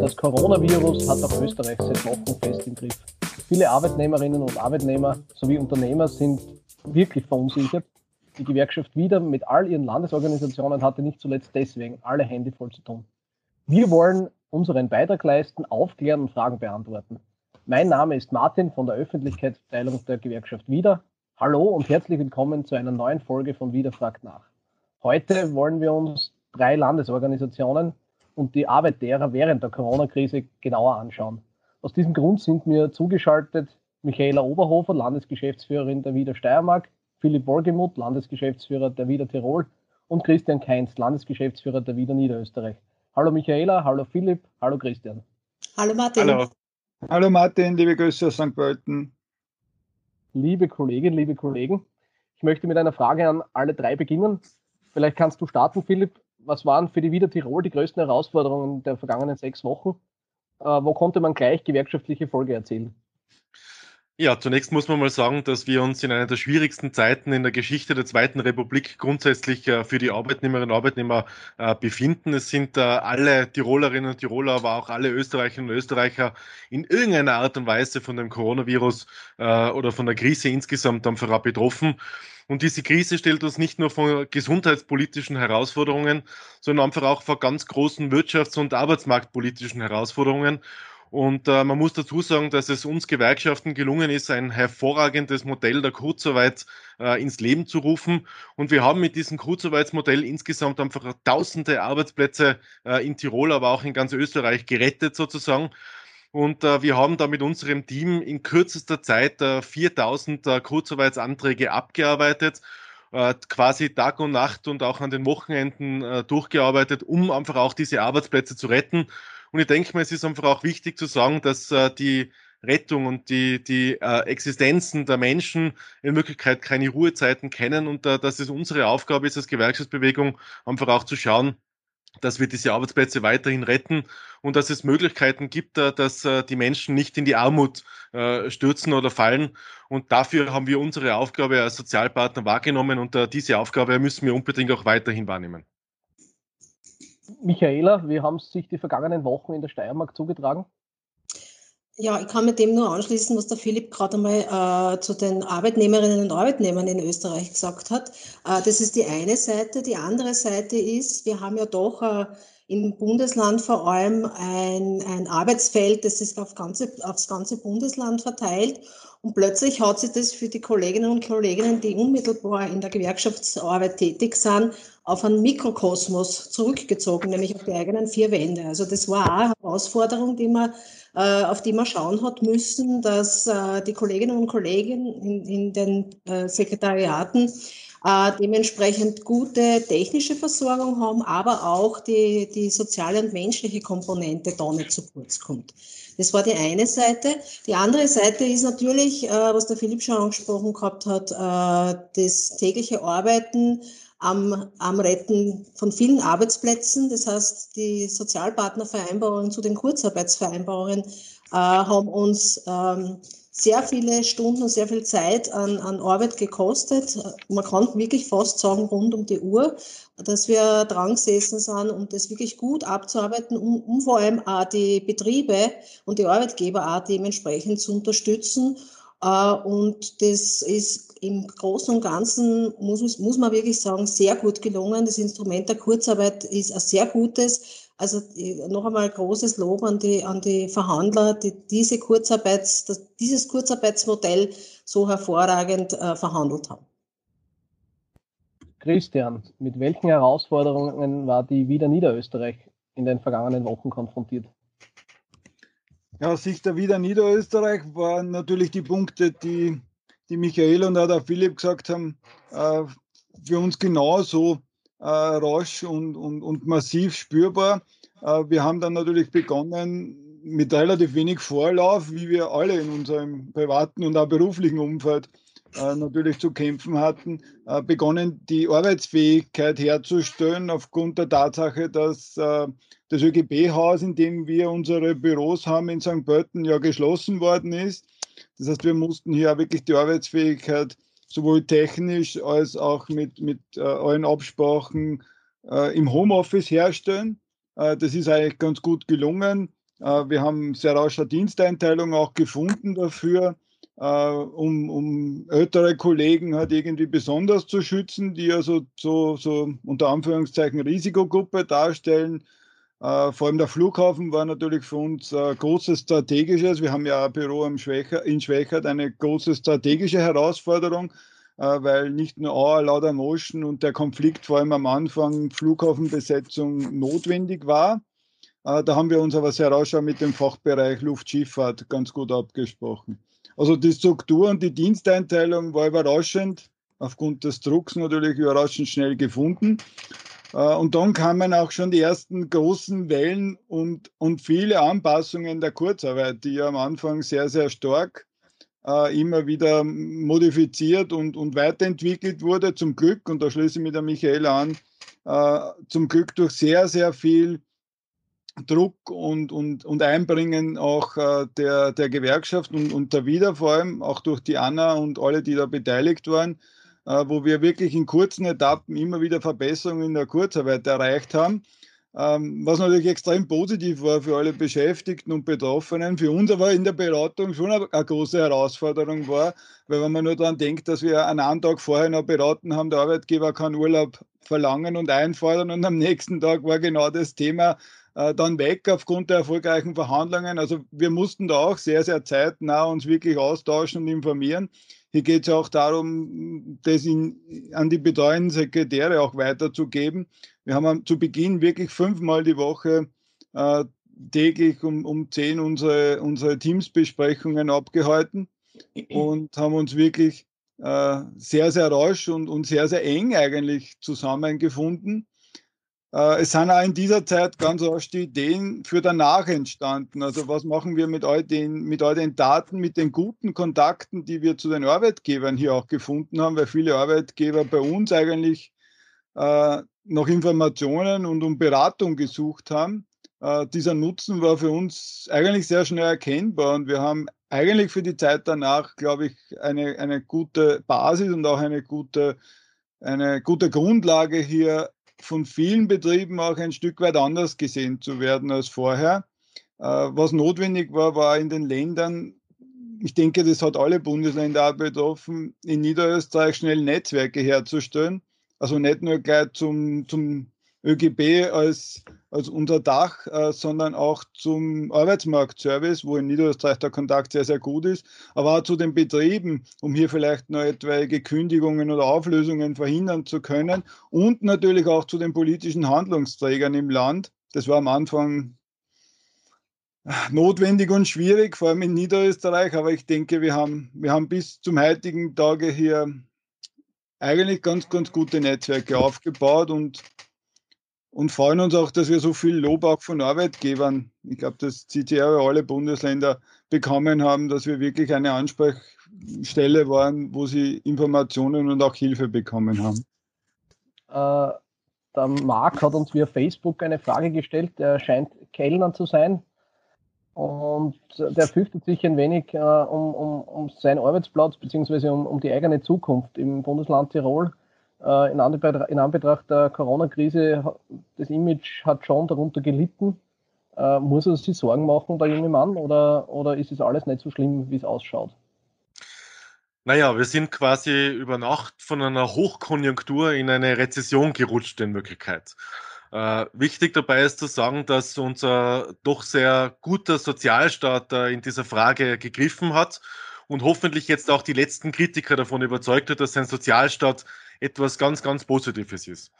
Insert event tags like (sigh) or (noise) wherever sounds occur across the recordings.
Das Coronavirus hat auch Österreich seit Wochen fest im Griff. Viele Arbeitnehmerinnen und Arbeitnehmer sowie Unternehmer sind wirklich verunsichert. Die Gewerkschaft wieder mit all ihren Landesorganisationen hatte nicht zuletzt deswegen alle Hände voll zu tun. Wir wollen unseren Beitrag leisten, aufklären und Fragen beantworten. Mein Name ist Martin von der Öffentlichkeitsabteilung der Gewerkschaft Wieder. Hallo und herzlich willkommen zu einer neuen Folge von Wieder fragt nach. Heute wollen wir uns drei Landesorganisationen und die Arbeit derer während der Corona-Krise genauer anschauen. Aus diesem Grund sind mir zugeschaltet Michaela Oberhofer, Landesgeschäftsführerin der Wieder Steiermark, Philipp Borgemuth, Landesgeschäftsführer der Wieder Tirol und Christian Keinz, Landesgeschäftsführer der Wieder Niederösterreich. Hallo Michaela, hallo Philipp, hallo Christian. Hallo Martin. Hallo. Hallo Martin, liebe Grüße aus St. Pölten. Liebe Kolleginnen, liebe Kollegen, ich möchte mit einer Frage an alle drei beginnen. Vielleicht kannst du starten, Philipp. Was waren für die Wieder Tirol die größten Herausforderungen der vergangenen sechs Wochen? Äh, wo konnte man gleich gewerkschaftliche Folge erzielen? Ja, zunächst muss man mal sagen, dass wir uns in einer der schwierigsten Zeiten in der Geschichte der Zweiten Republik grundsätzlich äh, für die Arbeitnehmerinnen und Arbeitnehmer äh, befinden. Es sind äh, alle Tirolerinnen und Tiroler, aber auch alle Österreicherinnen und Österreicher in irgendeiner Art und Weise von dem Coronavirus oder von der Krise insgesamt einfach betroffen. Und diese Krise stellt uns nicht nur vor gesundheitspolitischen Herausforderungen, sondern einfach auch vor ganz großen wirtschafts- und arbeitsmarktpolitischen Herausforderungen. Und äh, man muss dazu sagen, dass es uns Gewerkschaften gelungen ist, ein hervorragendes Modell der Kurzarbeit äh, ins Leben zu rufen. Und wir haben mit diesem Kurzarbeitsmodell insgesamt einfach tausende Arbeitsplätze äh, in Tirol, aber auch in ganz Österreich gerettet sozusagen. Und äh, wir haben da mit unserem Team in kürzester Zeit äh, 4000 äh, Kurzarbeitsanträge abgearbeitet äh, quasi Tag und Nacht und auch an den Wochenenden äh, durchgearbeitet, um einfach auch diese Arbeitsplätze zu retten. Und ich denke mal, es ist einfach auch wichtig zu sagen, dass äh, die Rettung und die, die äh, Existenzen der Menschen in Wirklichkeit keine Ruhezeiten kennen und äh, dass es unsere Aufgabe ist als Gewerkschaftsbewegung, einfach auch zu schauen, dass wir diese Arbeitsplätze weiterhin retten und dass es Möglichkeiten gibt, äh, dass äh, die Menschen nicht in die Armut äh, stürzen oder fallen. Und dafür haben wir unsere Aufgabe als Sozialpartner wahrgenommen und diese Aufgabe müssen wir unbedingt auch weiterhin wahrnehmen. Michaela, wie haben sich die vergangenen Wochen in der Steiermark zugetragen? Ja, ich kann mit dem nur anschließen, was der Philipp gerade einmal äh, zu den Arbeitnehmerinnen und Arbeitnehmern in Österreich gesagt hat. Äh, das ist die eine Seite. Die andere Seite ist, wir haben ja doch äh, im Bundesland vor allem ein, ein Arbeitsfeld, das ist auf ganze, aufs ganze Bundesland verteilt. Und plötzlich hat sich das für die Kolleginnen und Kollegen, die unmittelbar in der Gewerkschaftsarbeit tätig sind, auf einen Mikrokosmos zurückgezogen, nämlich auf die eigenen vier Wände. Also das war auch eine Herausforderung, die man, äh, auf die man schauen hat müssen, dass äh, die Kolleginnen und Kollegen in, in den äh, Sekretariaten äh, dementsprechend gute technische Versorgung haben, aber auch die, die soziale und menschliche Komponente da nicht zu kurz kommt. Das war die eine Seite. Die andere Seite ist natürlich, äh, was der Philipp schon angesprochen gehabt hat, äh, das tägliche Arbeiten am, am Retten von vielen Arbeitsplätzen. Das heißt, die Sozialpartnervereinbarungen zu den Kurzarbeitsvereinbarungen äh, haben uns ähm, sehr viele Stunden und sehr viel Zeit an, an Arbeit gekostet. Man kann wirklich fast sagen, rund um die Uhr, dass wir dran gesessen sind, um das wirklich gut abzuarbeiten, um, um vor allem auch die Betriebe und die Arbeitgeber auch dementsprechend zu unterstützen. Äh, und das ist im Großen und Ganzen, muss, muss man wirklich sagen, sehr gut gelungen. Das Instrument der Kurzarbeit ist ein sehr gutes also noch einmal großes Lob an die, an die Verhandler, die diese Kurzarbeits, das, dieses Kurzarbeitsmodell so hervorragend äh, verhandelt haben. Christian, mit welchen Herausforderungen war die Wieder Niederösterreich in den vergangenen Wochen konfrontiert? Ja, aus Sicht der Wieder Niederösterreich waren natürlich die Punkte, die, die Michael und auch der Philipp gesagt haben, äh, für uns genauso äh, rasch und, und, und massiv spürbar. Äh, wir haben dann natürlich begonnen, mit relativ wenig Vorlauf, wie wir alle in unserem privaten und auch beruflichen Umfeld äh, natürlich zu kämpfen hatten, äh, begonnen, die Arbeitsfähigkeit herzustellen, aufgrund der Tatsache, dass äh, das ÖGB-Haus, in dem wir unsere Büros haben in St. Pölten, ja geschlossen worden ist. Das heißt, wir mussten hier wirklich die Arbeitsfähigkeit sowohl technisch als auch mit, mit äh, allen Absprachen äh, im Homeoffice herstellen. Äh, das ist eigentlich ganz gut gelungen. Äh, wir haben sehr rasche Diensteinteilung auch gefunden dafür, äh, um, um ältere Kollegen halt irgendwie besonders zu schützen, die also so, so unter Anführungszeichen Risikogruppe darstellen. Uh, vor allem der Flughafen war natürlich für uns uh, großes strategisches. Wir haben ja ein Büro Schwächer, in Schwächert, eine große strategische Herausforderung, uh, weil nicht nur Auer, Motion und der Konflikt vor allem am Anfang Flughafenbesetzung notwendig war. da haben wir uns aber sehr rasch mit dem Fachbereich Luftschifffahrt ganz gut abgesprochen. Also die Struktur und die Diensteinteilung war überraschend, aufgrund des Drucks natürlich überraschend schnell gefunden. Äh, und dann kamen auch schon die ersten großen Wellen und, und viele Anpassungen der Kurzarbeit, die ja am Anfang sehr, sehr stark äh, immer wieder modifiziert und, und weiterentwickelt wurde. Zum Glück, und da schließe ich mit der Michael an, äh, zum Glück durch sehr, sehr viel Druck und, und, und Einbringen auch der, der Gewerkschaft und, und der Wieder vor allem, auch durch die Anna und alle, die da beteiligt waren, wo wir wirklich in kurzen Etappen immer wieder Verbesserungen in der Kurzarbeit erreicht haben. Ähm, was natürlich extrem positiv war für alle Beschäftigten und Betroffenen. Für uns aber in der Beratung schon eine, große Herausforderung war, weil wenn man nur daran denkt, dass wir an einem Tag vorher noch beraten haben, der Arbeitgeber kann Urlaub verlangen und einfordern und am nächsten Tag war genau das Thema äh, dann weg aufgrund der erfolgreichen Verhandlungen. Also wir mussten da auch sehr, sehr zeitnah uns wirklich austauschen und informieren. Hier geht es auch darum, das in, an die betreuenden Sekretäre auch weiterzugeben. Wir haben zu Beginn wirklich fünfmal die Woche äh, täglich um, um zehn unsere, unsere Teamsbesprechungen abgehalten (clears throat) und haben uns wirklich äh, sehr, sehr rasch und, und sehr, sehr eng eigentlich zusammengefunden. Äh, es sind auch in dieser Zeit ganz rasch die Ideen für danach entstanden. Also was machen wir mit all, den, mit all den Daten, mit den guten Kontakten, die wir zu den Arbeitgebern hier auch gefunden haben, weil viele Arbeitgeber bei uns eigentlich äh, nach Informationen und um Beratung gesucht haben. Äh, dieser Nutzen war für uns eigentlich sehr schnell erkennbar und wir haben eigentlich für die Zeit danach, glaube ich, eine, eine gute Basis und auch eine gute, eine gute Grundlage hier von vielen Betrieben auch ein Stück weit anders gesehen zu werden als vorher. Äh, was notwendig war, war in den Ländern, ich denke, das hat alle Bundesländer auch betroffen, in Niederösterreich schnell Netzwerke herzustellen. Also nicht nur gleich zum, zum ÖGB als, als unser Dach, äh, sondern auch zum Arbeitsmarktservice, wo in Niederösterreich der Kontakt sehr, sehr gut ist, aber auch zu den Betrieben, um hier vielleicht noch etwaige Kündigungen oder Auflösungen verhindern zu können. Und natürlich auch zu den politischen Handlungsträgern im Land. Das war am Anfang notwendig und schwierig, vor allem in Niederösterreich, aber ich denke, wir haben, wir haben bis zum heutigen Tage hier eigentlich ganz, ganz gute Netzwerke aufgebaut und und freuen uns auch, dass wir so viel Lob auch von Arbeitgebern, ich glaube, dass CTR alle Bundesländer bekommen haben, dass wir wirklich eine Ansprechstelle waren, wo sie Informationen und auch Hilfe bekommen haben. Äh, der Marc hat uns via Facebook eine Frage gestellt, der scheint Kellner zu sein. Und der fürchtet sich ein wenig äh, um, um, um seinen Arbeitsplatz bzw. Um, um die eigene Zukunft im Bundesland Tirol. Äh, in, Anbetracht, in Anbetracht der Corona-Krise, das Image hat schon darunter gelitten. Äh, muss er sich Sorgen machen, der junge Mann, oder, oder ist es alles nicht so schlimm, wie es ausschaut? Naja, wir sind quasi über Nacht von einer Hochkonjunktur in eine Rezession gerutscht in Wirklichkeit. Äh, wichtig dabei ist zu sagen, dass unser doch sehr guter Sozialstaat äh, in dieser Frage gegriffen hat und hoffentlich jetzt auch die letzten Kritiker davon überzeugt hat, dass ein Sozialstaat etwas ganz, ganz Positives ist.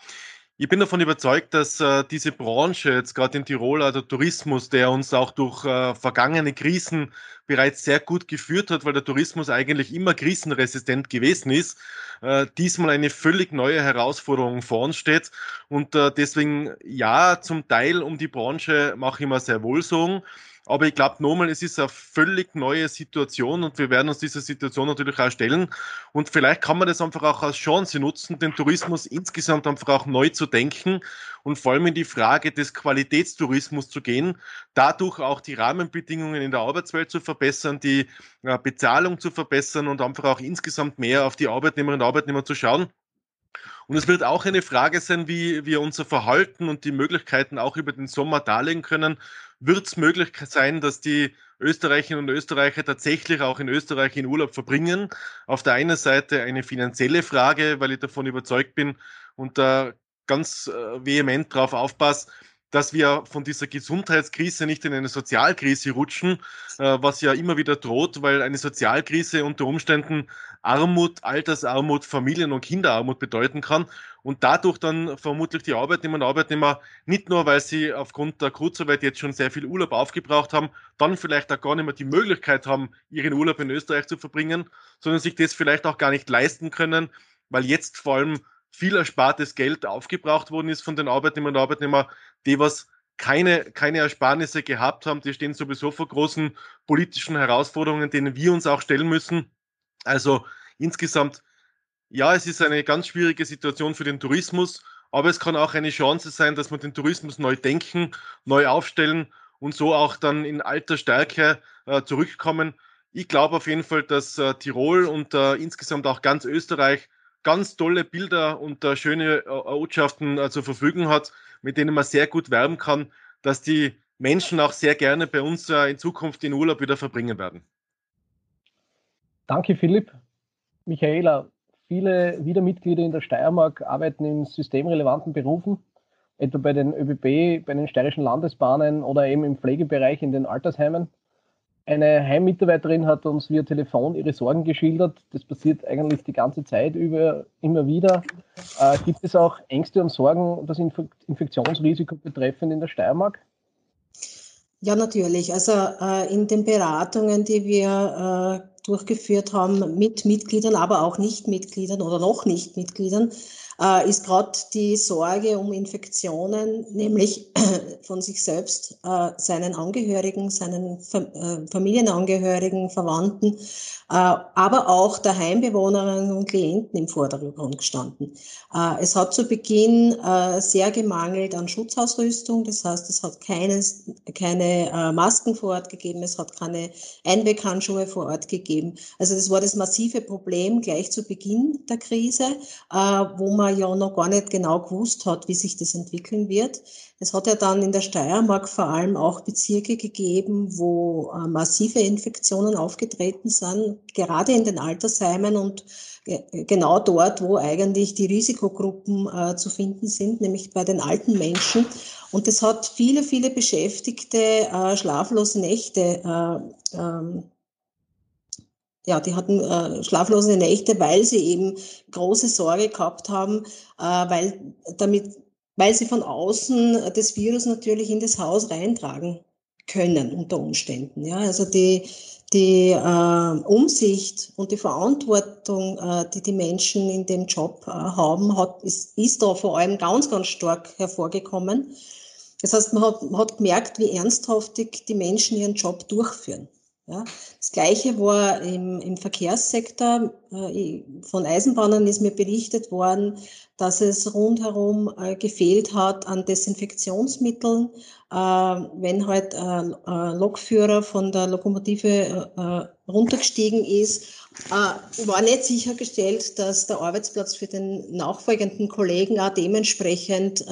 Ich bin davon überzeugt, dass äh, diese Branche jetzt gerade in Tirol, äh, der Tourismus, der uns auch durch äh, vergangene Krisen bereits sehr gut geführt hat, weil der Tourismus eigentlich immer krisenresistent gewesen ist, äh, diesmal eine völlig neue Herausforderung vor uns steht. Und äh, deswegen ja, zum Teil um die Branche mache ich mir sehr wohl Sorgen. Aber ich glaube nochmal, es ist eine völlig neue Situation und wir werden uns dieser Situation natürlich auch stellen. Und vielleicht kann man das einfach auch als Chance nutzen, den Tourismus insgesamt einfach auch neu zu denken und vor allem in die Frage des Qualitätstourismus zu gehen, dadurch auch die Rahmenbedingungen in der Arbeitswelt zu verbessern, die äh, Bezahlung zu verbessern und einfach auch insgesamt mehr auf die Arbeitnehmerinnen und Arbeitnehmer zu schauen. Und es wird auch eine Frage sein, wie wir unser Verhalten und die Möglichkeiten auch über den Sommer darlegen können. Wird es möglich sein, dass die Österreicherinnen und Österreicher tatsächlich auch in Österreich in Urlaub verbringen? Auf der einen Seite eine finanzielle Frage, weil ich davon überzeugt bin und da ganz äh, vehement drauf aufpasse, dass wir von dieser Gesundheitskrise nicht in eine Sozialkrise rutschen, äh, was ja immer wieder droht, weil eine Sozialkrise unter Umständen Armut, Altersarmut, Familien- und Kinderarmut bedeuten kann und dadurch dann vermutlich die Arbeitnehmer und Arbeitnehmer nicht nur, weil sie aufgrund der Kurzarbeit jetzt schon sehr viel Urlaub aufgebraucht haben, dann vielleicht auch gar nicht mehr die Möglichkeit haben, ihren Urlaub in Österreich zu verbringen, sondern sich das vielleicht auch gar nicht leisten können, weil jetzt vor allem viel erspartes Geld aufgebraucht worden ist von den Arbeitnehmern und Arbeitnehmern, die was keine, keine Ersparnisse gehabt haben. Die stehen sowieso vor großen politischen Herausforderungen, denen wir uns auch stellen müssen. Also insgesamt, ja, es ist eine ganz schwierige Situation für den Tourismus, aber es kann auch eine Chance sein, dass wir den Tourismus neu denken, neu aufstellen und so auch dann in alter Stärke äh, zurückkommen. Ich glaube auf jeden Fall, dass äh, Tirol und äh, insgesamt auch ganz Österreich ganz tolle Bilder und äh, schöne äh, Ortschaften äh, zur Verfügung hat, mit denen man sehr gut werben kann, dass die Menschen auch sehr gerne bei uns äh, in Zukunft den Urlaub wieder verbringen werden. Danke, Philipp. Michaela, viele Wiedermitglieder in der Steiermark arbeiten in systemrelevanten Berufen, etwa bei den ÖBB, bei den steirischen Landesbahnen oder eben im Pflegebereich in den Altersheimen. Eine Heimmitarbeiterin hat uns via Telefon ihre Sorgen geschildert. Das passiert eigentlich die ganze Zeit über immer wieder. Äh, gibt es auch Ängste und Sorgen, das Infektionsrisiko betreffend in der Steiermark? Ja, natürlich. Also äh, in den Beratungen, die wir äh, durchgeführt haben mit Mitgliedern, aber auch Nichtmitgliedern oder noch Nichtmitgliedern, äh, ist gerade die Sorge um Infektionen, nämlich (clears throat) von sich selbst, äh, seinen Angehörigen, seinen äh, Familienangehörigen, Verwandten, äh, aber auch der Heimbewohnerinnen und Klienten im Vordergrund gestanden. Äh, es hat zu Beginn äh, sehr gemangelt an Schutzausrüstung, das heißt, es hat keine, keine Masken vor Ort gegeben, es hat keine Einweghandschuhe vor Ort gegeben. Also das war das massive Problem gleich zu Beginn der Krise, wo man ja noch gar nicht genau gewusst hat, wie sich das entwickeln wird. Es hat ja dann in der Steiermark vor allem auch Bezirke gegeben, wo äh, massive Infektionen aufgetreten sind, gerade in den Altersheimen und genau dort, wo eigentlich die Risikogruppen äh, zu finden sind, nämlich bei den alten Menschen. Und das hat viele, viele Beschäftigte äh, schlaflose Nächte äh, ähm, ja, die hatten äh, schlaflose Nächte, weil sie eben große Sorge gehabt haben, äh, weil damit weil sie von außen das Virus natürlich in das Haus reintragen können unter Umständen. Ja, also die, die äh, Umsicht und die Verantwortung, äh, die die Menschen in dem Job äh, haben, hat, ist, ist da vor allem ganz, ganz stark hervorgekommen. Das heißt, man hat, man hat gemerkt, wie ernsthaftig die Menschen ihren Job durchführen. Ja, das Gleiche war im, im Verkehrssektor. Äh, von Eisenbahnern ist mir berichtet worden, dass es rundherum äh, gefehlt hat an Desinfektionsmitteln. Äh, wenn halt Lokführer von der Lokomotive runtergestiegen ist, war nicht sichergestellt, dass der Arbeitsplatz für den nachfolgenden Kollegen auch dementsprechend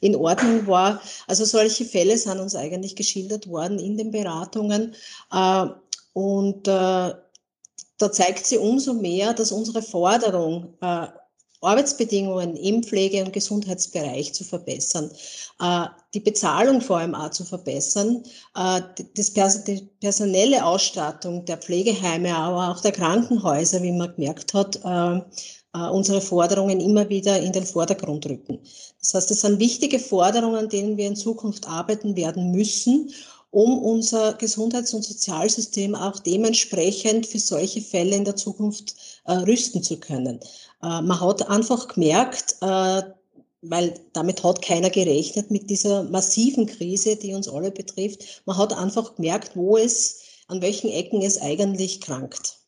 in Ordnung war. Also solche Fälle sind uns eigentlich geschildert worden in den Beratungen. Äh, und äh, da zeigt sie umso mehr, dass unsere Forderung, äh, Arbeitsbedingungen im Pflege- und Gesundheitsbereich zu verbessern, die Bezahlung vor allem auch zu verbessern, das die personelle Ausstattung der Pflegeheime, aber auch der Krankenhäuser, wie man gemerkt hat, unsere Forderungen immer wieder in den Vordergrund rücken. Das heißt, es sind wichtige Forderungen, an denen wir in Zukunft arbeiten werden müssen um unser Gesundheits- und Sozialsystem auch dementsprechend für solche Fälle in der Zukunft äh, rüsten zu können. Äh, man hat einfach gemerkt, äh, weil damit hat keiner gerechnet mit dieser massiven Krise, die uns alle betrifft. Man hat einfach gemerkt, wo es, an welchen Ecken es eigentlich krankt.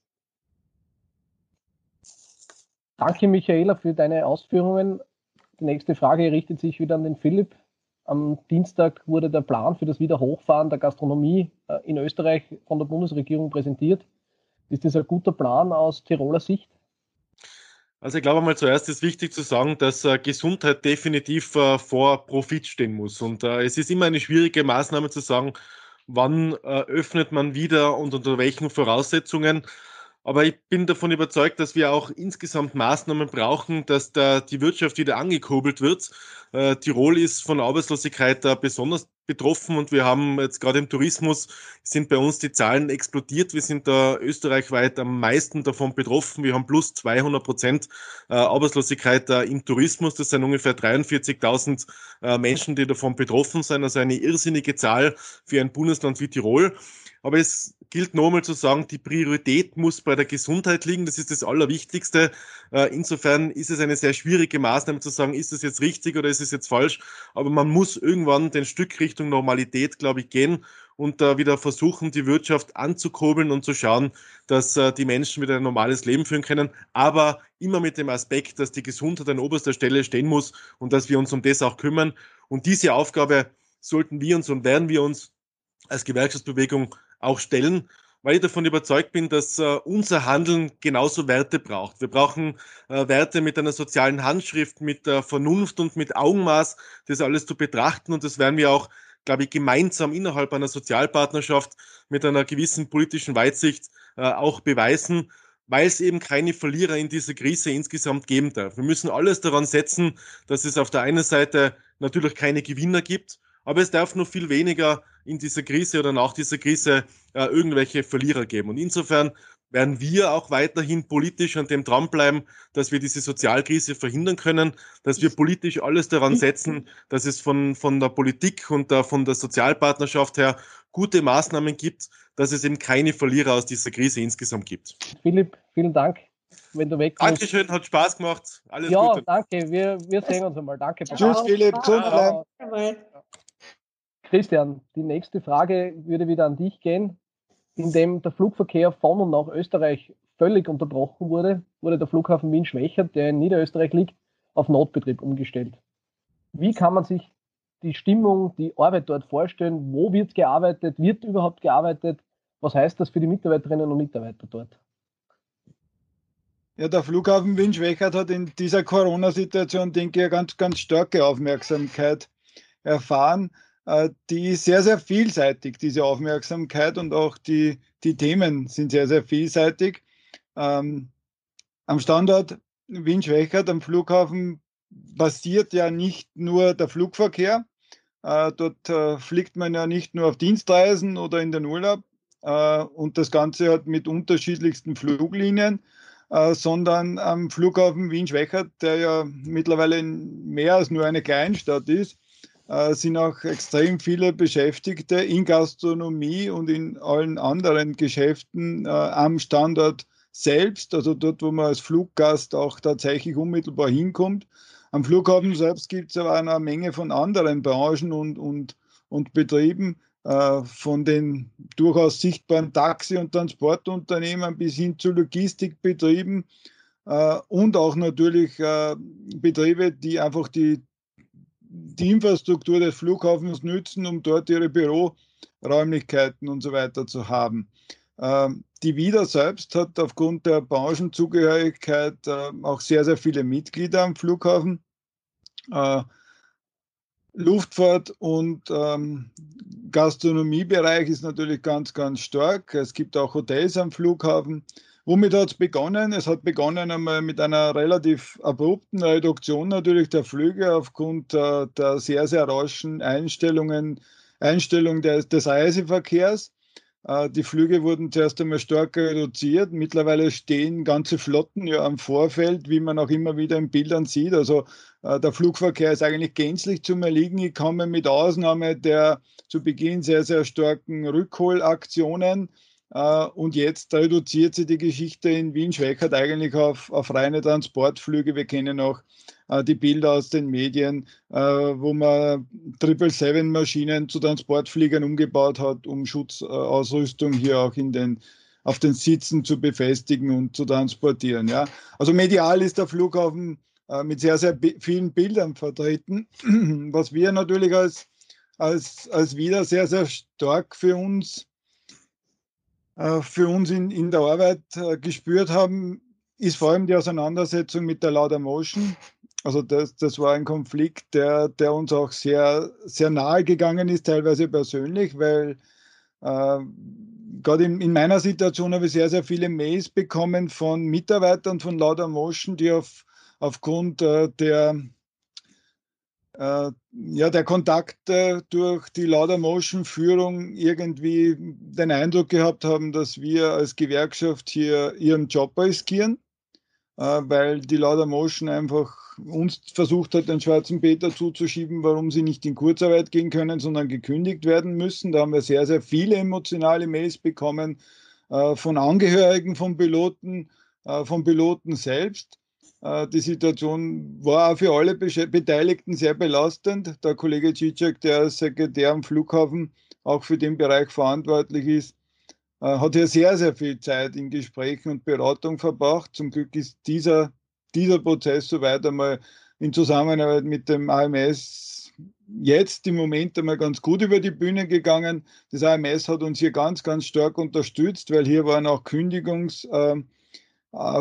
Danke, Michaela, für deine Ausführungen. Die nächste Frage richtet sich wieder an den Philipp. Am Dienstag wurde der Plan für das Wiederhochfahren der Gastronomie äh, in Österreich von der Bundesregierung präsentiert. Ist das ein guter Plan aus Tiroler Sicht? Also ich glaube mal zuerst ist wichtig zu sagen, dass äh, Gesundheit definitiv äh, vor Profit stehen muss. Und äh, es ist immer eine schwierige Maßnahme zu sagen, wann äh, öffnet man wieder und unter welchen Voraussetzungen. Aber ich bin davon überzeugt, dass wir auch insgesamt Maßnahmen brauchen, dass da die Wirtschaft wieder angekurbelt wird. Äh, Tirol ist von Arbeitslosigkeit da besonders betroffen und wir haben jetzt gerade im Tourismus sind bei uns die Zahlen explodiert. Wir sind da österreichweit am meisten davon betroffen. Wir haben plus 200 Prozent äh, Arbeitslosigkeit äh, im Tourismus. Das sind ungefähr 43.000 äh, Menschen, die davon betroffen sind. Also eine irrsinnige Zahl für ein Bundesland wie Tirol. Aber es gilt nochmal zu sagen, die Priorität muss bei der Gesundheit liegen. Das ist das Allerwichtigste. Insofern ist es eine sehr schwierige Maßnahme zu sagen, ist es jetzt richtig oder ist es jetzt falsch. Aber man muss irgendwann den Stück Richtung Normalität, glaube ich, gehen und da wieder versuchen, die Wirtschaft anzukurbeln und zu schauen, dass äh, die Menschen wieder ein normales Leben führen können. Aber immer mit dem Aspekt, dass die Gesundheit an oberster Stelle stehen muss und dass wir uns um das auch kümmern. Und diese Aufgabe sollten wir uns und werden wir uns als Gewerkschaftsbewegung auch stellen, weil ich davon überzeugt bin, dass äh, unser Handeln genauso Werte braucht. Wir brauchen äh, Werte mit einer sozialen Handschrift, mit Vernunft und mit Augenmaß, das alles zu betrachten. Und das werden wir auch, glaube ich, gemeinsam innerhalb einer Sozialpartnerschaft mit einer gewissen politischen Weitsicht äh, auch beweisen weil es eben keine Verlierer in dieser Krise insgesamt geben darf. Wir müssen alles daran setzen, dass es auf der einen Seite natürlich keine Gewinner gibt, aber es darf nur viel weniger in dieser Krise oder nach dieser Krise äh, irgendwelche Verlierer geben. Und insofern werden wir auch weiterhin politisch an dem dranbleiben, dass wir diese Sozialkrise verhindern können, dass wir politisch alles daran setzen, dass es von, von der Politik und der, von der Sozialpartnerschaft her gute Maßnahmen gibt, dass es eben keine Verlierer aus dieser Krise insgesamt gibt. Philipp, vielen Dank. Wenn du weg bist. Dankeschön, hat Spaß gemacht. Alles ja, Gute. danke. Wir, wir sehen uns einmal. Danke. Tschüss, Philipp. Gesund bleiben. Christian, die nächste Frage würde wieder an dich gehen. Indem der Flugverkehr von und nach Österreich völlig unterbrochen wurde, wurde der Flughafen Wien-Schwächert, der in Niederösterreich liegt, auf Notbetrieb umgestellt. Wie kann man sich die Stimmung, die Arbeit dort vorstellen? Wo wird gearbeitet? Wird überhaupt gearbeitet? Was heißt das für die Mitarbeiterinnen und Mitarbeiter dort? Ja, der Flughafen Wien-Schwächert hat in dieser Corona-Situation, denke ich, ganz, ganz starke Aufmerksamkeit erfahren. Äh, die ist sehr, sehr vielseitig, diese Aufmerksamkeit und auch die, die Themen sind sehr, sehr vielseitig. Ähm, am Standort Wien-Schwächert am Flughafen basiert ja nicht nur der Flugverkehr. Äh, dort äh, fliegt man ja nicht nur auf Dienstreisen oder in den Urlaub äh, und das Ganze hat mit unterschiedlichsten Fluglinien, äh, sondern am Flughafen Wien-Schwächert, der ja mittlerweile mehr als nur eine Kleinstadt ist, sind auch extrem viele Beschäftigte in Gastronomie und in allen anderen Geschäften äh, am Standort selbst, also dort, wo man als Fluggast auch tatsächlich unmittelbar hinkommt. Am Flughafen selbst gibt es aber eine Menge von anderen Branchen und, und, und Betrieben, äh, von den durchaus sichtbaren Taxi- und Transportunternehmen bis hin zu Logistikbetrieben äh, und auch natürlich äh, Betriebe, die einfach die die Infrastruktur des Flughafens nützen, um dort ihre Büroräumlichkeiten und so weiter zu haben. Ähm, die WIDA selbst hat aufgrund der Branchenzugehörigkeit äh, auch sehr, sehr viele Mitglieder am Flughafen. Äh, Luftfahrt und ähm, Gastronomiebereich ist natürlich ganz, ganz stark. Es gibt auch Hotels am Flughafen. Womit hat es begonnen? Es hat begonnen einmal mit einer relativ abrupten Reduktion natürlich der Flüge aufgrund äh, der sehr, sehr raschen Einstellungen, Einstellung des, des Reiseverkehrs. Äh, die Flüge wurden zuerst einmal stark reduziert. Mittlerweile stehen ganze Flotten ja am Vorfeld, wie man auch immer wieder in Bildern sieht. Also äh, der Flugverkehr ist eigentlich gänzlich zum Erliegen gekommen, mit Ausnahme der zu Beginn sehr, sehr starken Rückholaktionen und jetzt reduziert sich die Geschichte in Wien-Schwächert eigentlich auf, auf reine Transportflüge. Wir kennen auch äh, die Bilder aus den Medien, äh, wo man 777-Maschinen zu Transportfliegern umgebaut hat, um Schutzausrüstung hier auch in den, auf den Sitzen zu befestigen und zu transportieren. Ja. Also medial ist der Flughafen mit sehr, sehr vielen Bildern vertreten, (clears throat) was wir natürlich als, als, als wieder sehr, sehr stark für uns äh, für uns in, in der Arbeit äh, gespürt haben, ist vor allem die Auseinandersetzung mit der Lauda Motion. Also das, das war ein Konflikt, der, der uns auch sehr, sehr nahe gegangen ist, teilweise persönlich, weil äh, gerade in, in, meiner Situation habe ich sehr, sehr viele Mails bekommen von Mitarbeitern von Lauda Motion, die auf, aufgrund äh, der äh, ja, der Kontakt äh, durch die Laudamotion-Führung irgendwie den Eindruck gehabt haben, dass wir als Gewerkschaft hier ihren Job riskieren, äh, weil die Laudamotion einfach uns versucht hat, den schwarzen Peter zuzuschieben, warum sie nicht in Kurzarbeit gehen können, sondern gekündigt werden müssen. Da haben wir sehr, sehr viele emotionale Mails bekommen äh, von Angehörigen von Piloten, äh, von Piloten selbst. Äh, die Situation war für alle Beteiligten sehr belastend. Der Kollege Cicek, der als Sekretär am Flughafen auch für den Bereich verantwortlich ist, äh, hat hier sehr, sehr viel Zeit in Gesprächen und Beratung verbracht. Zum Glück ist dieser, dieser Prozess soweit einmal in Zusammenarbeit mit dem AMS jetzt im Moment einmal ganz gut über die Bühne gegangen. Das AMS hat uns hier ganz, ganz stark unterstützt, weil hier waren auch Kündigungs- äh,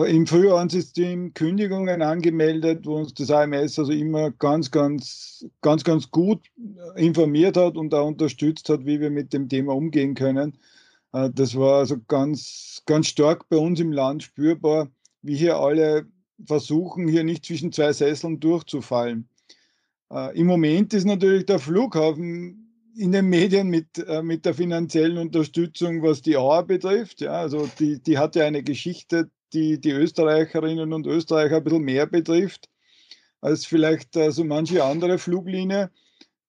im Frühwarnsystem Kündigungen angemeldet, wo uns das AMS also immer ganz, ganz, ganz, ganz gut informiert hat und auch unterstützt hat, wie wir mit dem Thema umgehen können. Äh, das war also ganz, ganz stark bei uns im Land spürbar, wie hier alle versuchen, hier nicht zwischen zwei Sesseln durchzufallen. Äh, Im Moment ist natürlich der Flughafen in den Medien mit, äh, mit der finanziellen Unterstützung, was die AUA betrifft. Ja, also die, die ja eine Geschichte, die, die Österreicherinnen und Österreicher ein bisschen mehr betrifft als vielleicht äh, so manche andere Fluglinie.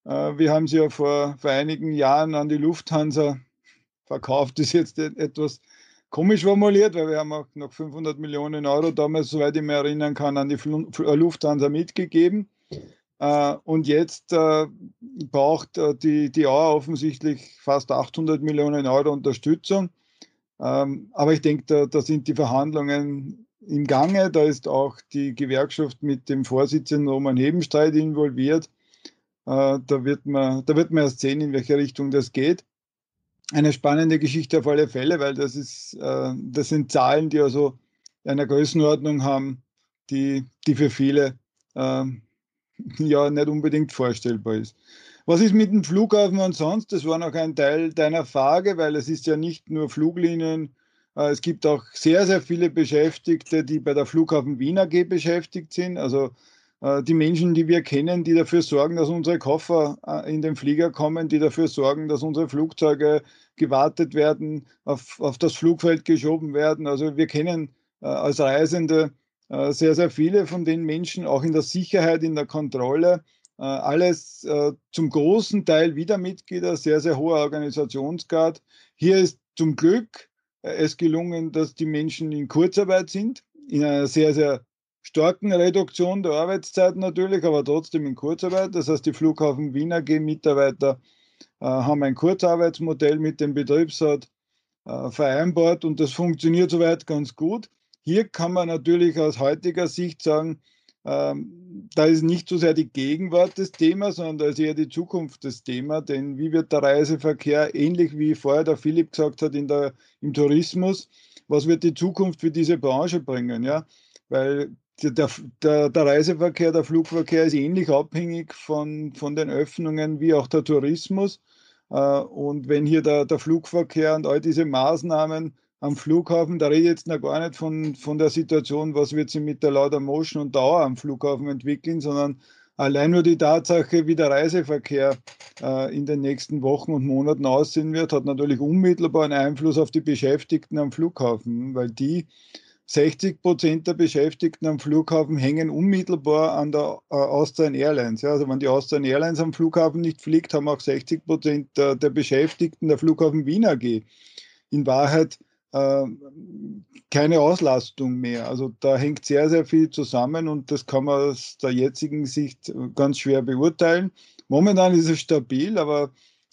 Äh, wir haben sie ja vor, vor einigen Jahren an die Lufthansa verkauft, (laughs) ist jetzt etwas komisch formuliert, weil wir haben auch noch 500 Millionen Euro damals, soweit ich mich erinnern kann, an die Lufthansa mitgegeben. Äh, und jetzt braucht die, die AUA offensichtlich fast 800 Millionen Euro Unterstützung. Ähm, aber ich denke, da, da, sind die Verhandlungen im Gange. Da ist auch die Gewerkschaft mit dem Vorsitzenden Roman Hebenstreit involviert. Äh, da, wird man, da wird man erst sehen, in welche Richtung das geht. Eine spannende Geschichte auf alle Fälle, weil das, ist, äh, das sind Zahlen, die also einer Größenordnung haben, die, die für viele äh, (laughs) ja nicht unbedingt vorstellbar ist. Was ist mit dem Flughafen und sonst? Das war noch ein Teil deiner Frage, weil es ist ja nicht nur Fluglinien. Äh, es gibt auch sehr, sehr viele Beschäftigte, die bei der Flughafen Wien AG beschäftigt sind. Also äh, die Menschen, die wir kennen, die dafür sorgen, dass unsere Koffer äh, in den Flieger kommen, die dafür sorgen, dass unsere Flugzeuge gewartet werden, auf, auf das Flugfeld geschoben werden. Also wir kennen als Reisende sehr, sehr viele von den Menschen, auch in der Sicherheit, in der Kontrolle. Äh, alles äh, zum großen Teil wieder Mitglieder, sehr, sehr hoher Organisationsgrad. Hier ist zum Glück äh, es gelungen, dass die Menschen in Kurzarbeit sind, in einer sehr, sehr starken Reduktion der Arbeitszeit natürlich, aber trotzdem in Kurzarbeit. Das heißt, die Flughafen Wiener G-Mitarbeiter haben ein Kurzarbeitsmodell mit dem Betriebsrat vereinbart und das funktioniert soweit ganz gut. Hier kann man natürlich aus heutiger Sicht sagen, ähm, da ist nicht so sehr die Gegenwart des Themas, sondern da ist eher die Zukunft des Themas. Denn wie wird der Reiseverkehr, ähnlich wie vorher der Philipp gesagt hat, in der, im Tourismus, was wird die Zukunft für diese Branche bringen? Ja? Weil der, der, der, Reiseverkehr, der Flugverkehr ist ähnlich abhängig von, von den Öffnungen wie auch der Tourismus. Äh, und wenn hier der, der Flugverkehr und all diese Maßnahmen am Flughafen, da rede ich jetzt noch gar nicht von, von der Situation, was wird sich mit der Lauda Motion und Dauer am Flughafen entwickeln, sondern allein nur die Tatsache, wie der Reiseverkehr äh, in den nächsten Wochen und Monaten aussehen wird, hat natürlich unmittelbar einen Einfluss auf die Beschäftigten am Flughafen, weil die 60 Prozent der Beschäftigten am Flughafen hängen unmittelbar an der äh, Austrian Airlines. Also wenn die Austrian Airlines am Flughafen nicht fliegt, haben auch 60 Prozent der, der Beschäftigten der Flughafen Wien AG in Wahrheit keine Auslastung mehr. Also da hängt sehr, sehr viel zusammen und das kann man aus der jetzigen Sicht ganz schwer beurteilen. Momentan ist es stabil, aber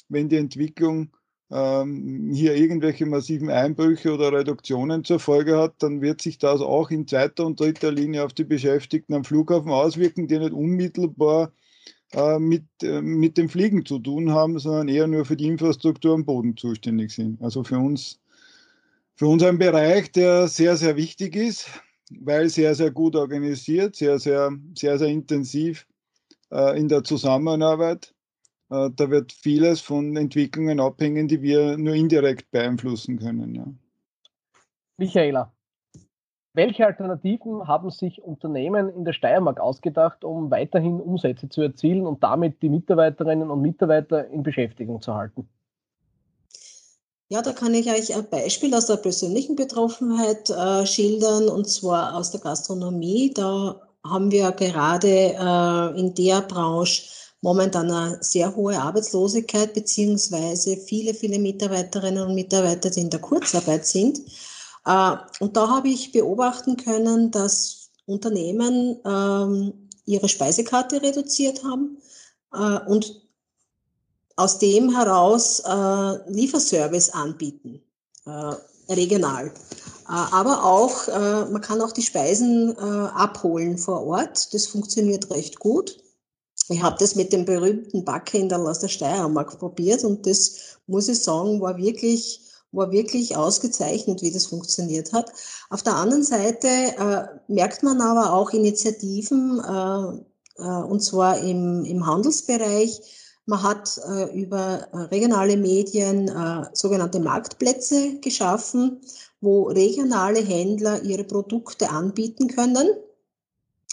wenn die Entwicklung ähm, hier irgendwelche massiven Einbrüche oder Reduktionen zur Folge hat, dann wird sich das auch in zweiter und dritter Linie auf die Beschäftigten am Flughafen auswirken, die nicht unmittelbar äh, mit, äh, mit dem Fliegen zu tun haben, sondern eher nur für die Infrastruktur am Boden zuständig sind. Also für uns, für uns ein Bereich, der sehr, sehr wichtig ist, weil sehr, sehr gut organisiert, sehr, sehr, sehr, sehr intensiv äh, in der Zusammenarbeit. Äh, da wird vieles von Entwicklungen abhängen, die wir nur indirekt beeinflussen können. Ja. Michaela, welche Alternativen haben sich Unternehmen in der Steiermark ausgedacht, um weiterhin Umsätze zu erzielen und damit die Mitarbeiterinnen und Mitarbeiter in Beschäftigung zu halten? Ja, da kann ich euch ein Beispiel aus der persönlichen Betroffenheit äh, schildern, und zwar aus der Gastronomie. Da haben wir gerade äh, in der Branche momentan eine sehr hohe Arbeitslosigkeit, beziehungsweise viele, viele Mitarbeiterinnen und Mitarbeiter, die in der Kurzarbeit sind. Äh, und da habe ich beobachten können, dass Unternehmen ähm, ihre Speisekarte reduziert haben äh, und aus dem heraus äh, Lieferservice anbieten, regional. Aber auch, man kann auch die Speisen abholen vor Ort. Das funktioniert recht gut. Ich habe das mit dem berühmten Backhändler aus der Steiermark probiert und das, muss ich sagen, war wirklich war wirklich ausgezeichnet, wie das funktioniert hat. Auf der anderen Seite äh, merkt man aber auch Initiativen, äh, äh, und zwar im, im Handelsbereich. Man hat äh, über äh, regionale Medien äh, sogenannte Marktplätze geschaffen, wo regionale Händler ihre Produkte anbieten können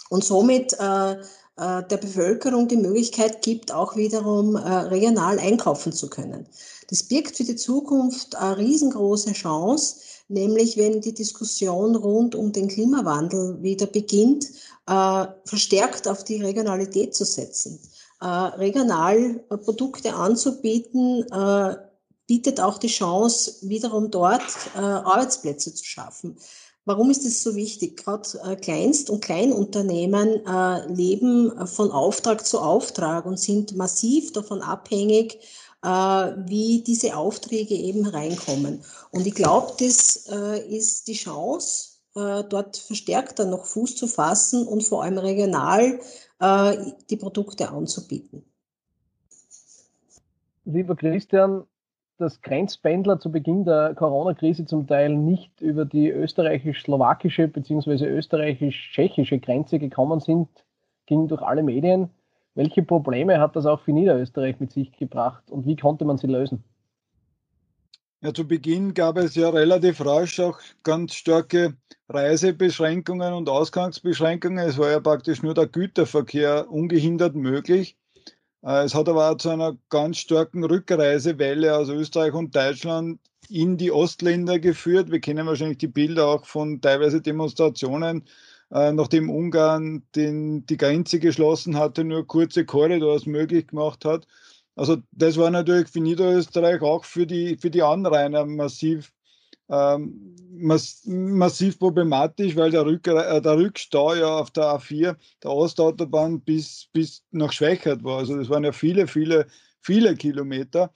und somit der Bevölkerung die Möglichkeit gibt, auch wiederum regional einkaufen zu können. Das birgt für die Zukunft eine riesengroße Chance, nämlich wenn die Diskussion rund um den Klimawandel wieder beginnt, äh, verstärkt auf die Regionalität zu setzen. Äh, regional Produkte anzubieten, äh, bietet auch die Chance, wiederum dort äh, Arbeitsplätze zu schaffen. Warum ist das so wichtig? Gerade äh, Kleinst- und Kleinunternehmen äh, leben von Auftrag zu Auftrag und sind massiv davon abhängig, äh, wie diese Aufträge eben reinkommen. Und ich glaube, das äh, ist die Chance, äh, dort verstärkter noch Fuß zu fassen und vor allem regional die Produkte anzubieten. Lieber Christian, dass Grenzpendler zu Beginn der Corona-Krise zum Teil nicht über die österreichisch-slowakische bzw. österreichisch-tschechische Grenze gekommen sind, ging durch alle Medien. Welche Probleme hat das auch für Niederösterreich mit sich gebracht und wie konnte man sie lösen? Ja, zu Beginn gab es ja relativ rasch auch ganz starke Reisebeschränkungen und Ausgangsbeschränkungen. Es war ja praktisch nur der Güterverkehr ungehindert möglich. Äh, es hat aber auch zu einer ganz starken Rückreisewelle aus Österreich und Deutschland in die Ostländer geführt. Wir kennen wahrscheinlich die Bilder auch von teilweise Demonstrationen äh, nachdem Ungarn den, die Grenze geschlossen hatte, nur kurze Korridors möglich gemacht hat. Also das war natürlich für Niederösterreich auch für die, für die Anrainer massiv, ähm, mass, massiv problematisch, weil der, Rück, äh, der Rückstau ja auf der A4, der Ostautobahn, bis, bis nach Schwächert war. Also das waren ja viele, viele, viele Kilometer.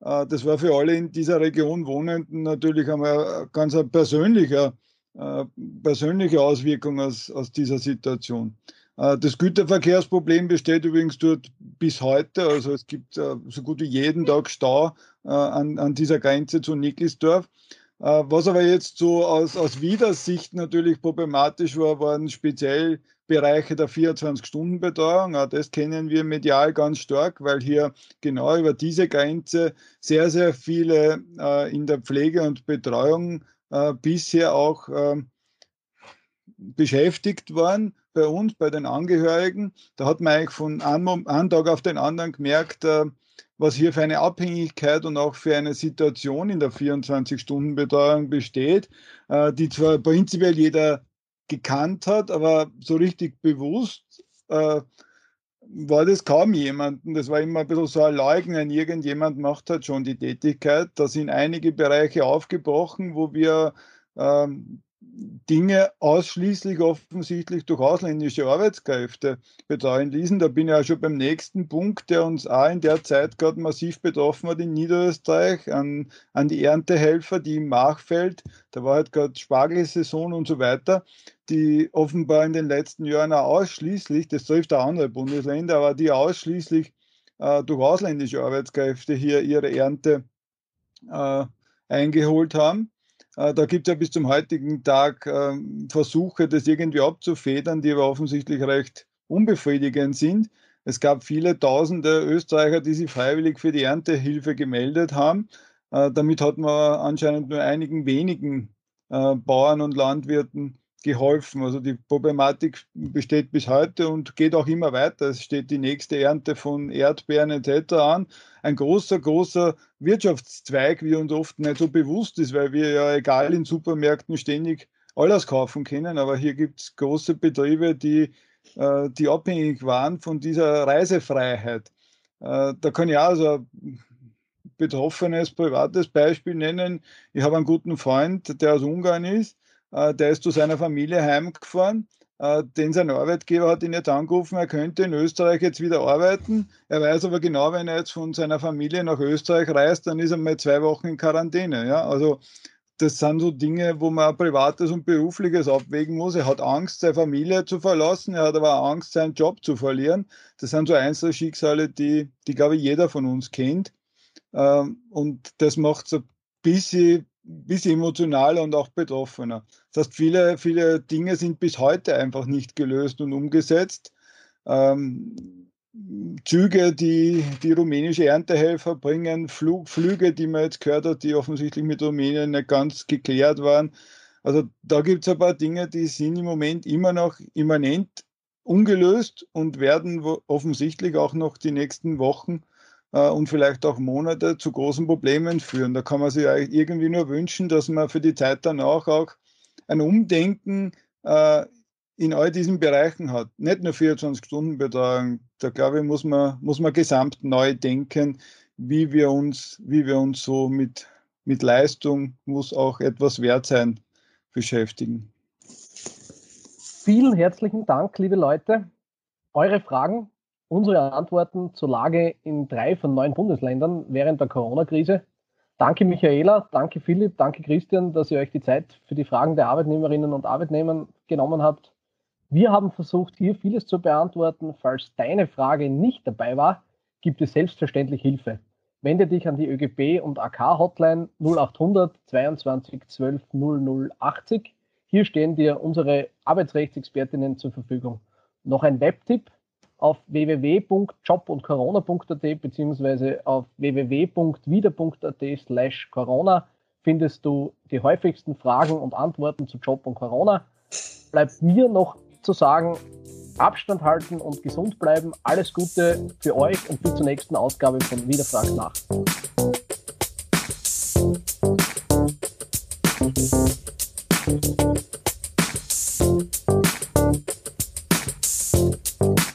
Äh, das war für alle in dieser Region Wohnenden natürlich einmal ganz ein äh, persönliche Auswirkungen aus, aus dieser Situation. Äh, das Güterverkehrsproblem besteht übrigens dort bis heute. Also es gibt äh, so gut wie jeden Tag Stau an, an dieser Grenze zu Nickelsdorf. Was aber jetzt so aus, aus Widersicht natürlich problematisch war, waren speziell Bereiche der 24-Stunden-Betreuung. Auch das kennen wir medial ganz stark, weil hier genau über diese Grenze sehr, sehr viele in der Pflege und Betreuung äh, bisher auch äh, beschäftigt waren bei uns, bei den Angehörigen. Da hat man eigentlich von einem, einem Tag auf den anderen gemerkt, äh, was hier für eine Abhängigkeit und auch für eine Situation in der 24-Stunden-Betreuung besteht, äh, die zwar prinzipiell jeder gekannt hat, aber so richtig bewusst äh, war das kaum jemanden. Das war immer ein bisschen so ein Leugnen. Irgendjemand macht halt schon die Tätigkeit. Da sind einige Bereiche aufgebrochen, wo wir ähm, Dinge ausschließlich offensichtlich durch ausländische Arbeitskräfte betreuen ließen. Da bin ich ja schon beim nächsten Punkt, der uns auch in der Zeit gerade massiv betroffen hat in Niederösterreich, an, an die Erntehelfer, die im Machfeld, da war halt gerade Spargelsaison und so weiter, die offenbar in den letzten Jahren auch ausschließlich, das trifft auch andere Bundesländer, aber die ausschließlich äh, durch ausländische Arbeitskräfte hier ihre Ernte äh, eingeholt haben. Äh, da gibt es ja bis zum heutigen Tag ähm, Versuche, das irgendwie abzufedern, die aber offensichtlich recht unbefriedigend sind. Es gab viele tausende Österreicher, die sich freiwillig für die Erntehilfe gemeldet haben. Äh, damit hat man anscheinend nur einigen wenigen äh, Bauern und Landwirten geholfen. Also die Problematik besteht bis heute und geht auch immer weiter. Es steht die nächste Ernte von Erdbeeren etc. an. Ein großer, großer Wirtschaftszweig, wie uns oft nicht so bewusst ist, weil wir ja egal in Supermärkten ständig alles kaufen können. Aber hier gibt es große Betriebe, die, äh, die abhängig waren von dieser Reisefreiheit. Äh, da kann ich also betroffenes privates Beispiel nennen. Ich habe einen guten Freund, der aus Ungarn ist der ist zu seiner Familie heimgefahren. Äh, denn sein Arbeitgeber hat ihn jetzt angerufen, er könnte in Österreich jetzt wieder arbeiten. Er weiß aber genau, wenn er jetzt von seiner Familie nach Österreich reist, dann ist er mal zwei Wochen in Quarantäne. Ja? Also das sind so Dinge, wo man privates und berufliches abwägen muss. Er hat Angst, seine Familie zu verlassen, er hat aber auch Angst, seinen Job zu verlieren. Das sind so Einzelschicksale, die, die glaube ich, jeder von uns kennt. Ähm, und das macht es ein bisschen bisschen emotionaler und auch betroffener. Das heißt, viele, viele Dinge sind bis heute einfach nicht gelöst und umgesetzt. Ähm, Züge, die die rumänische Erntehelfer bringen, Flug, Flüge, die man jetzt gehört hat, die offensichtlich mit Rumänien nicht ganz geklärt waren. Also da gibt es ein paar Dinge, die sind im Moment immer noch immanent ungelöst und werden offensichtlich auch noch die nächsten Wochen und vielleicht auch Monate zu großen Problemen führen. Da kann man sich irgendwie nur wünschen, dass man für die Zeit danach auch ein Umdenken äh, in all diesen Bereichen hat. Nicht nur 24-Stunden-Betreuung. Da glaube ich, muss man, muss man gesamt neu denken, wie wir uns, wie wir uns so mit, mit Leistung muss auch etwas wert sein beschäftigen. Vielen herzlichen Dank, liebe Leute. Eure Fragen unsere Antworten zur Lage in drei von neun Bundesländern während der Corona-Krise. Danke Michaela, danke Philipp, danke Christian, dass ihr euch die Zeit für die Fragen der Arbeitnehmerinnen und Arbeitnehmer genommen habt. Wir haben versucht, hier vieles zu beantworten. Falls deine Frage nicht dabei war, gibt es selbstverständlich Hilfe. Wende dich an die ÖGB und AK Hotline 0800 22 12 0080. Hier stehen dir unsere Arbeitsrechtsexpertinnen zur Verfügung. Noch ein Webtipp auf www.jobundcorona.at bzw. auf www.wieder.at slash corona findest du die häufigsten Fragen und Antworten zu Job und Corona. Bleibt mir noch zu sagen, Abstand halten und gesund bleiben. Alles Gute für euch und bis zur nächsten Ausgabe von Wieder fragt nach.